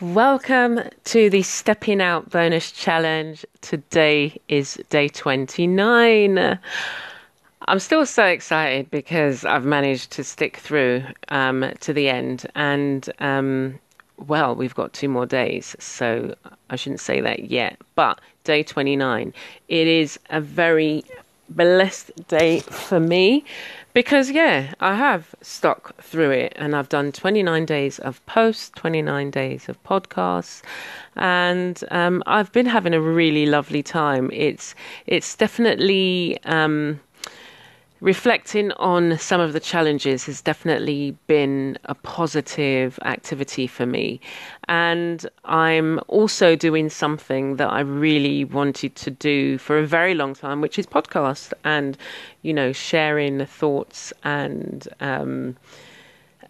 Welcome to the Stepping Out Bonus Challenge. Today is day 29. I'm still so excited because I've managed to stick through um, to the end. And, um, well, we've got two more days, so I shouldn't say that yet. But day 29, it is a very blessed day for me because yeah i have stuck through it and i've done 29 days of posts 29 days of podcasts. And um, i've been having a really lovely time. It's it's definitely um, reflecting on some of the challenges has definitely been a positive activity for me. And I'm also doing something that I really wanted to do for a very long time, which is podcast and, you know, sharing thoughts and, um,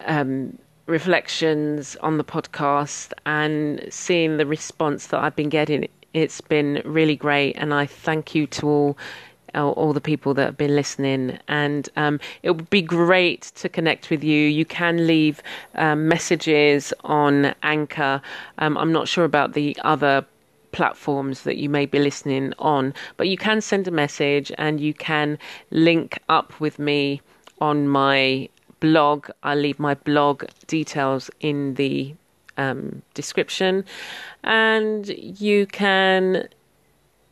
um, reflections on the podcast and seeing the response that I've been getting. It's been really great, and I thank you to all all, the people that have been listening. And um, it would be great to connect with you. You can leave um, messages on Anchor. Um, I'm not sure about the other platforms that you may be listening on, but you can send a message and you can link up with me on my blog. I'll leave my blog details in the um, description, and you can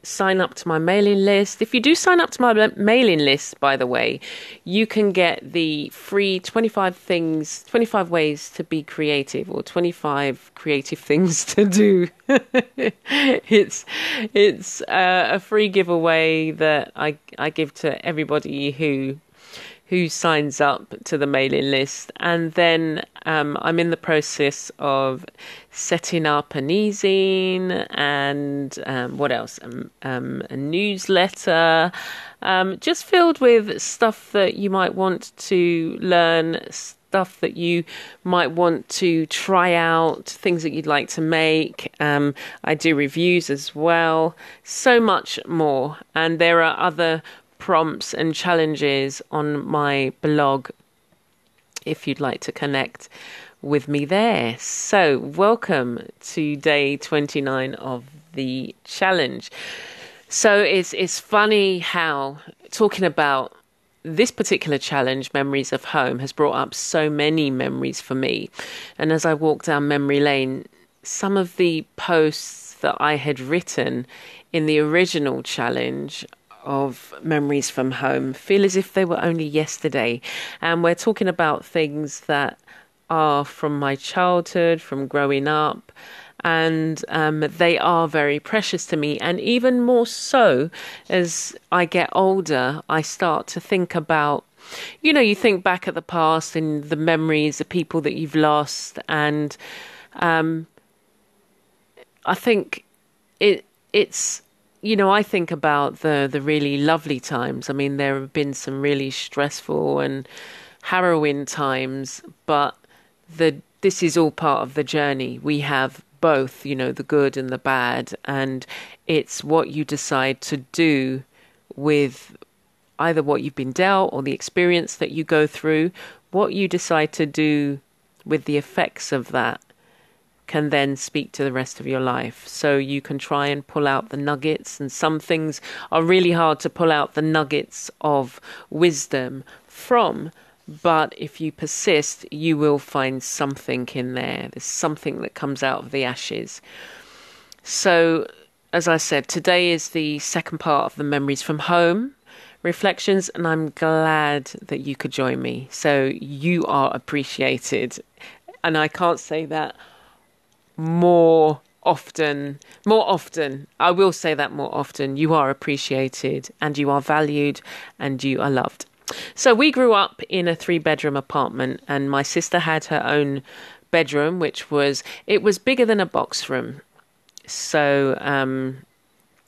sign up to my mailing list. If you do sign up to my mailing list, by the way, you can get the free 25 things, 25 ways to be creative or 25 creative things to do. it's it's uh, a free giveaway that I I give to everybody who who signs up to the mailing list. And then um, I'm in the process of setting up an e-zine and um, what else? Um, um a newsletter, um, just filled with stuff that you might want to learn. Stuff that you might want to try out, things that you'd like to make. Um, I do reviews as well, so much more. And there are other prompts and challenges on my blog if you'd like to connect with me there. So, welcome to day 29 of the challenge. So, it's it's funny how talking about this particular challenge, Memories of Home, has brought up so many memories for me. And as I walk down memory lane, some of the posts that I had written in the original challenge of memories from home feel as if they were only yesterday. And we're talking about things that are from my childhood, from growing up. And um, they are very precious to me. And even more so as I get older, I start to think about you know, you think back at the past and the memories, the people that you've lost, and um, I think it it's you know, I think about the the really lovely times. I mean, there have been some really stressful and harrowing times, but the this is all part of the journey. We have both, you know, the good and the bad, and it's what you decide to do with either what you've been dealt or the experience that you go through, what you decide to do with the effects of that can then speak to the rest of your life. So you can try and pull out the nuggets, and some things are really hard to pull out the nuggets of wisdom from. But if you persist, you will find something in there. There's something that comes out of the ashes. So, as I said, today is the second part of the Memories from Home reflections, and I'm glad that you could join me. So, you are appreciated. And I can't say that more often, more often, I will say that more often, you are appreciated and you are valued and you are loved. So we grew up in a three bedroom apartment and my sister had her own bedroom which was it was bigger than a box room. so um,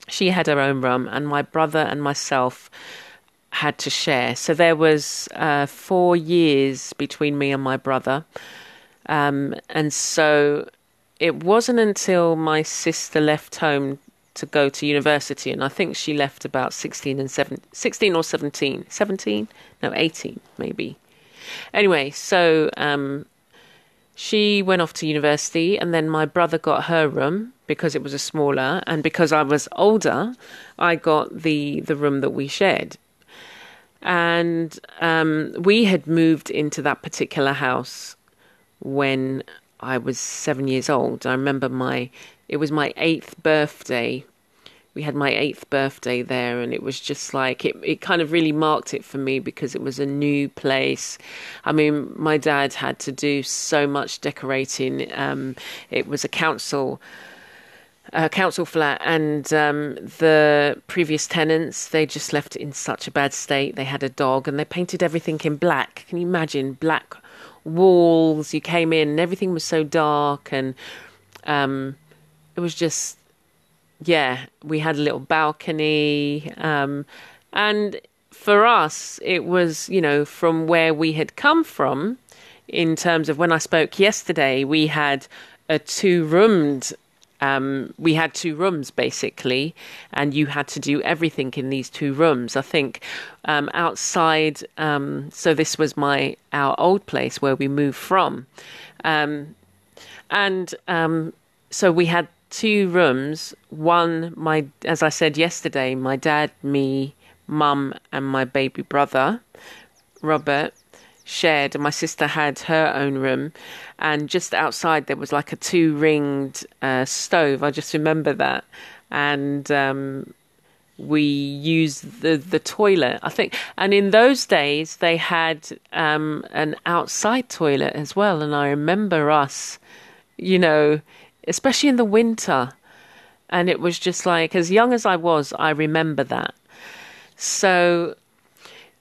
she had her own room, and my brother and myself had to share. So there was uh, four years between me and my brother, um, and so it wasn't until my sister left home to go to university, and I think she left about 16 and 7, 16 or 17, 17, no, 18 maybe. Anyway, so um, she went off to university, and then my brother got her room because it was a smaller, and because I was older, I got the the room that we shared. And um, we had moved into that particular house when I was seven years old. I remember my it was my eighth birthday. We had my eighth birthday there, and it was just like it. It kind of really marked it for me because it was a new place. I mean, my dad had to do so much decorating. Um, it was a council a council flat, and um, the previous tenants they just left it in such a bad state. They had a dog, and they painted everything in black. Can you imagine black walls? You came in, and everything was so dark, and um, it was just yeah. We had a little balcony, um, and for us, it was you know from where we had come from. In terms of when I spoke yesterday, we had a two roomed um, we had two rooms basically, and you had to do everything in these two rooms. I think um, outside. Um, so this was my our old place where we moved from, um, and um, so we had two rooms. One, my as I said yesterday, my dad, me, mum, and my baby brother, Robert shared, and my sister had her own room. And just outside, there was like a two ringed uh, stove. I just remember that. And um, we used the, the toilet, I think. And in those days, they had um, an outside toilet as well. And I remember us, you know, especially in the winter. And it was just like, as young as I was, I remember that. So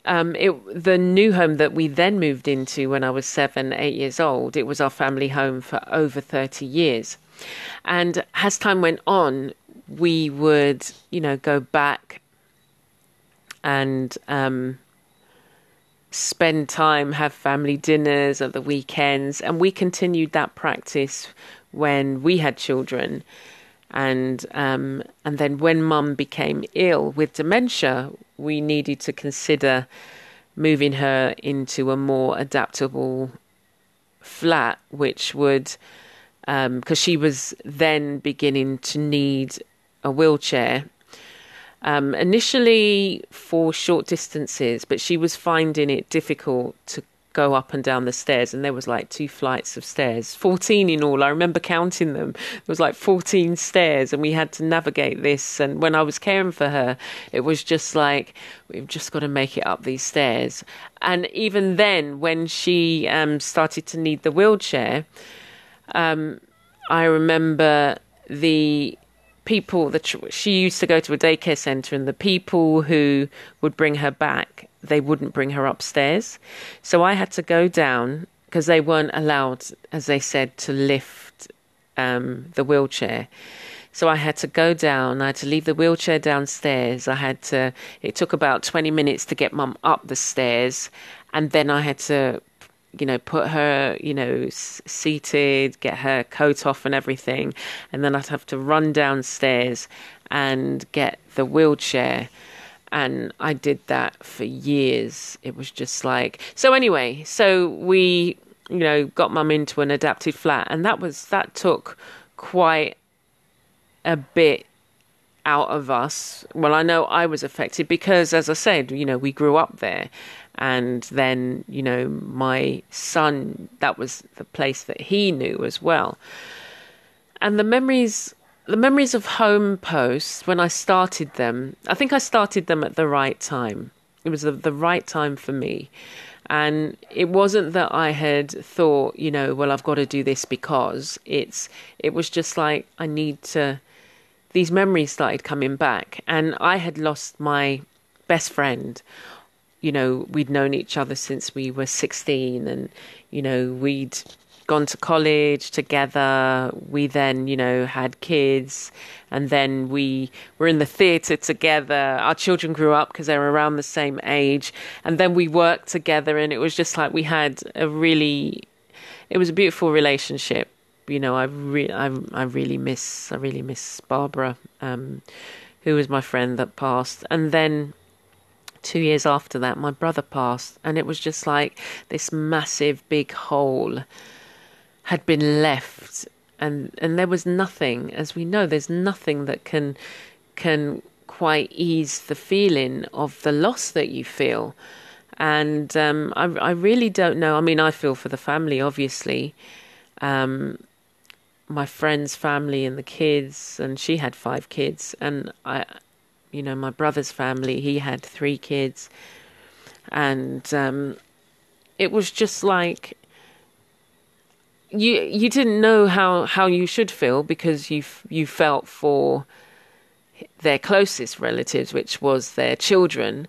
um, it, the new home that we then moved into when I was seven, eight years old, it was our family home for over 30 years. And as time went on, we would, you know, go back and um, spend time, have family dinners at the weekends. And we continued that practice when we had children. And um, and then when mum became ill with dementia, we needed to consider moving her into a more adaptable flat, which would, because um, she was then beginning to need a wheelchair. Um, initially for short distances, but she was finding it difficult to go up and down the stairs, and there was like two flights of stairs, 14 in all. I remember counting them. There was like 14 stairs, and we had to navigate this. And when I was caring for her, it was just like, we've just got to make it up these stairs. And even then, when she um, started to need the wheelchair, um, I remember the people that she used to go to a daycare center and the people who would bring her back they wouldn't bring her upstairs. So I had to go down because they weren't allowed, as they said, to lift um, the wheelchair. So I had to go down. I had to leave the wheelchair downstairs. I had to. It took about twenty minutes to get mum up the stairs, and then I had to, you know, put her, you know, s- seated, get her coat off and everything, and then I'd have to run downstairs and get the wheelchair and I did that for years. It was just like so. Anyway, so we, you know, got mum into an adapted flat, and that was that took quite a bit out of us. Well, I know I was affected because, as I said, you know, we grew up there, and then you know, my son, that was the place that he knew as well, and the memories the memories of home posts when I started them, I think I started them at the right time. It was the, the right time for me. And it wasn't that I had thought, you know, well, I've got to do this because it's, it was just like, I need to, these memories started coming back. And I had lost my best friend. You know, we'd known each other since we were 16 and, you know, we'd gone to college together. We then, you know, had kids, and then we were in the theatre together. Our children grew up because they were around the same age, and then we worked together, and it was just like we had a really, it was a beautiful relationship. You know, I re- I, I really miss, I really miss Barbara, um, who was my friend that passed, and then two years after that, my brother passed, and it was just like this massive big hole had been left, and and there was nothing, as we know, there's nothing that can can quite ease the feeling of the loss that you feel. And um, I, I really don't know. I mean, I feel for the family, obviously. Um, my friend's family and the kids, and she had five kids, and I, you know, my brother's family, he had three kids. And um, it was just like you you didn't know how, how you should feel because you you felt for their closest relatives, which was their children.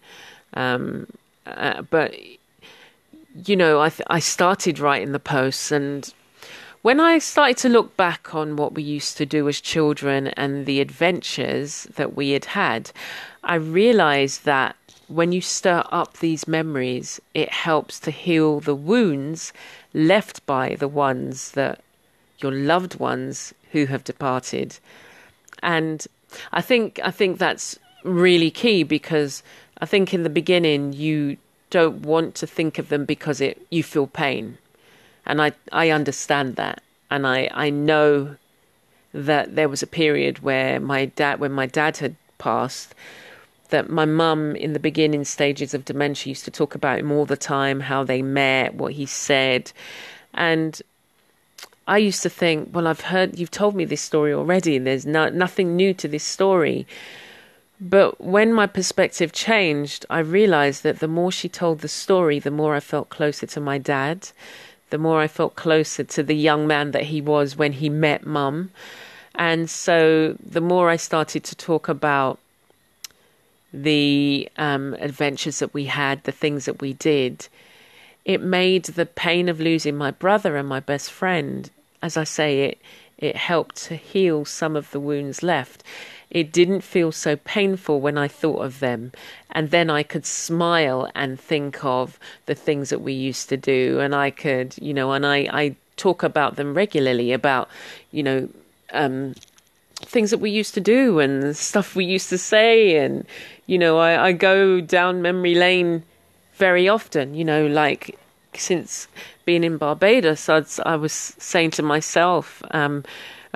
Um, uh, but you know, I th- I started writing the posts, and when I started to look back on what we used to do as children and the adventures that we had had, I realized that when you stir up these memories, it helps to heal the wounds left by the ones that your loved ones who have departed. And I think I think that's really key because I think in the beginning you don't want to think of them because it you feel pain and I I understand that, and I I know that there was a period where my dad when my dad had passed that my mum in the beginning stages of dementia used to talk about him all the time how they met what he said. And I used to think, well, I've heard you've told me this story already, there's no, nothing new to this story. But when my perspective changed, I realized that the more she told the story, the more I felt closer to my dad the more I felt closer to the young man that he was when he met mum. And so the more I started to talk about the um, adventures that we had, the things that we did, it made the pain of losing my brother and my best friend, as I say, it it helped to heal some of the wounds left it didn't feel so painful when I thought of them. And then I could smile and think of the things that we used to do. And I could, you know, and I, I talk about them regularly about, you know, um, things that we used to do and stuff we used to say. And, you know, I, I go down memory lane very often, you know, like since being in Barbados, I'd, I was saying to myself, um,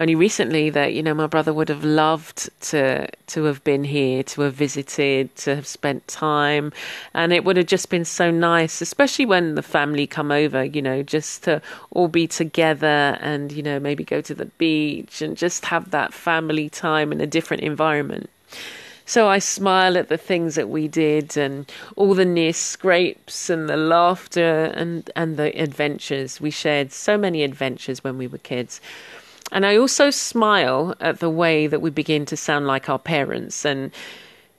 only recently that you know my brother would have loved to to have been here, to have visited, to have spent time, and it would have just been so nice, especially when the family come over. You know, just to all be together and you know maybe go to the beach and just have that family time in a different environment. So I smile at the things that we did and all the near scrapes and the laughter and, and the adventures. We shared so many adventures when we were kids. And I also smile at the way that we begin to sound like our parents and,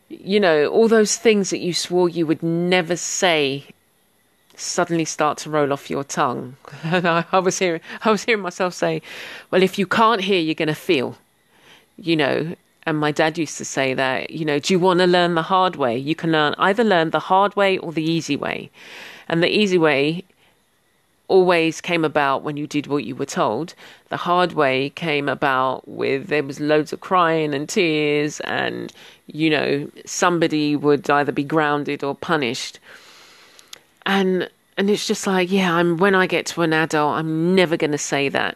you know, all those things that you swore you would never say suddenly start to roll off your tongue. And I, I was hearing, I was hearing myself say, well, if you can't hear, you're going to feel, you know, and my dad used to say that, you know, do you want to learn the hard way? You can learn either learn the hard way or the easy way. And the easy way always came about when you did what you were told. The hard way came about with there was loads of crying and tears, and you know somebody would either be grounded or punished. And and it's just like, yeah, I'm when I get to an adult, I'm never going to say that.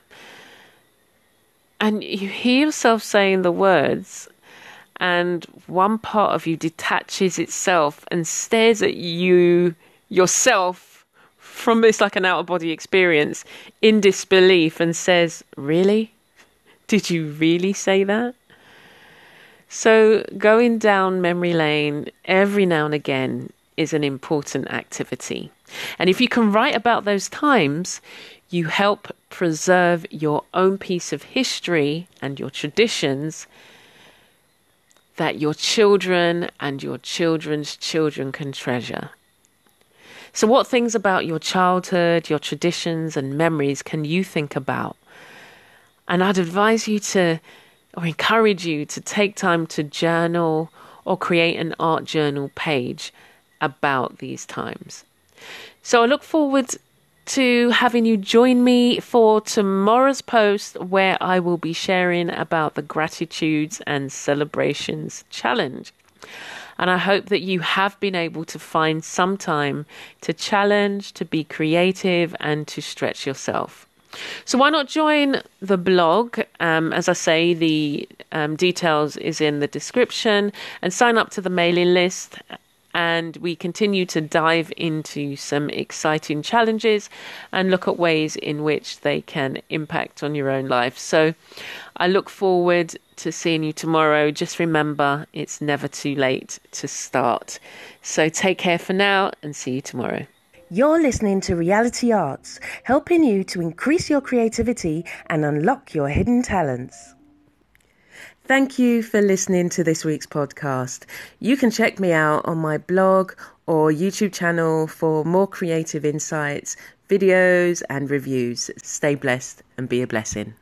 And you hear yourself saying the words, and one part of you detaches itself and stares at you yourself from this like an out of body experience in disbelief and says, Really? Did you really say that? So, going down memory lane every now and again is an important activity. And if you can write about those times, you help preserve your own piece of history and your traditions that your children and your children's children can treasure. So, what things about your childhood, your traditions, and memories can you think about? And I'd advise you to, or encourage you to take time to journal or create an art journal page about these times. So, I look forward to having you join me for tomorrow's post where I will be sharing about the Gratitudes and Celebrations Challenge. And I hope that you have been able to find some time to challenge, to be creative, and to stretch yourself. So why not join the blog? Um, as I say, the um, details is in the description, and sign up to the mailing list and we continue to dive into some exciting challenges and look at ways in which they can impact on your own life. So I look forward to seeing you tomorrow. Just remember, it's never too late to start. So take care for now and see you tomorrow. You're listening to Reality Arts, helping you to increase your creativity and unlock your hidden talents. Thank you for listening to this week's podcast. You can check me out on my blog or YouTube channel for more creative insights, videos, and reviews. Stay blessed and be a blessing.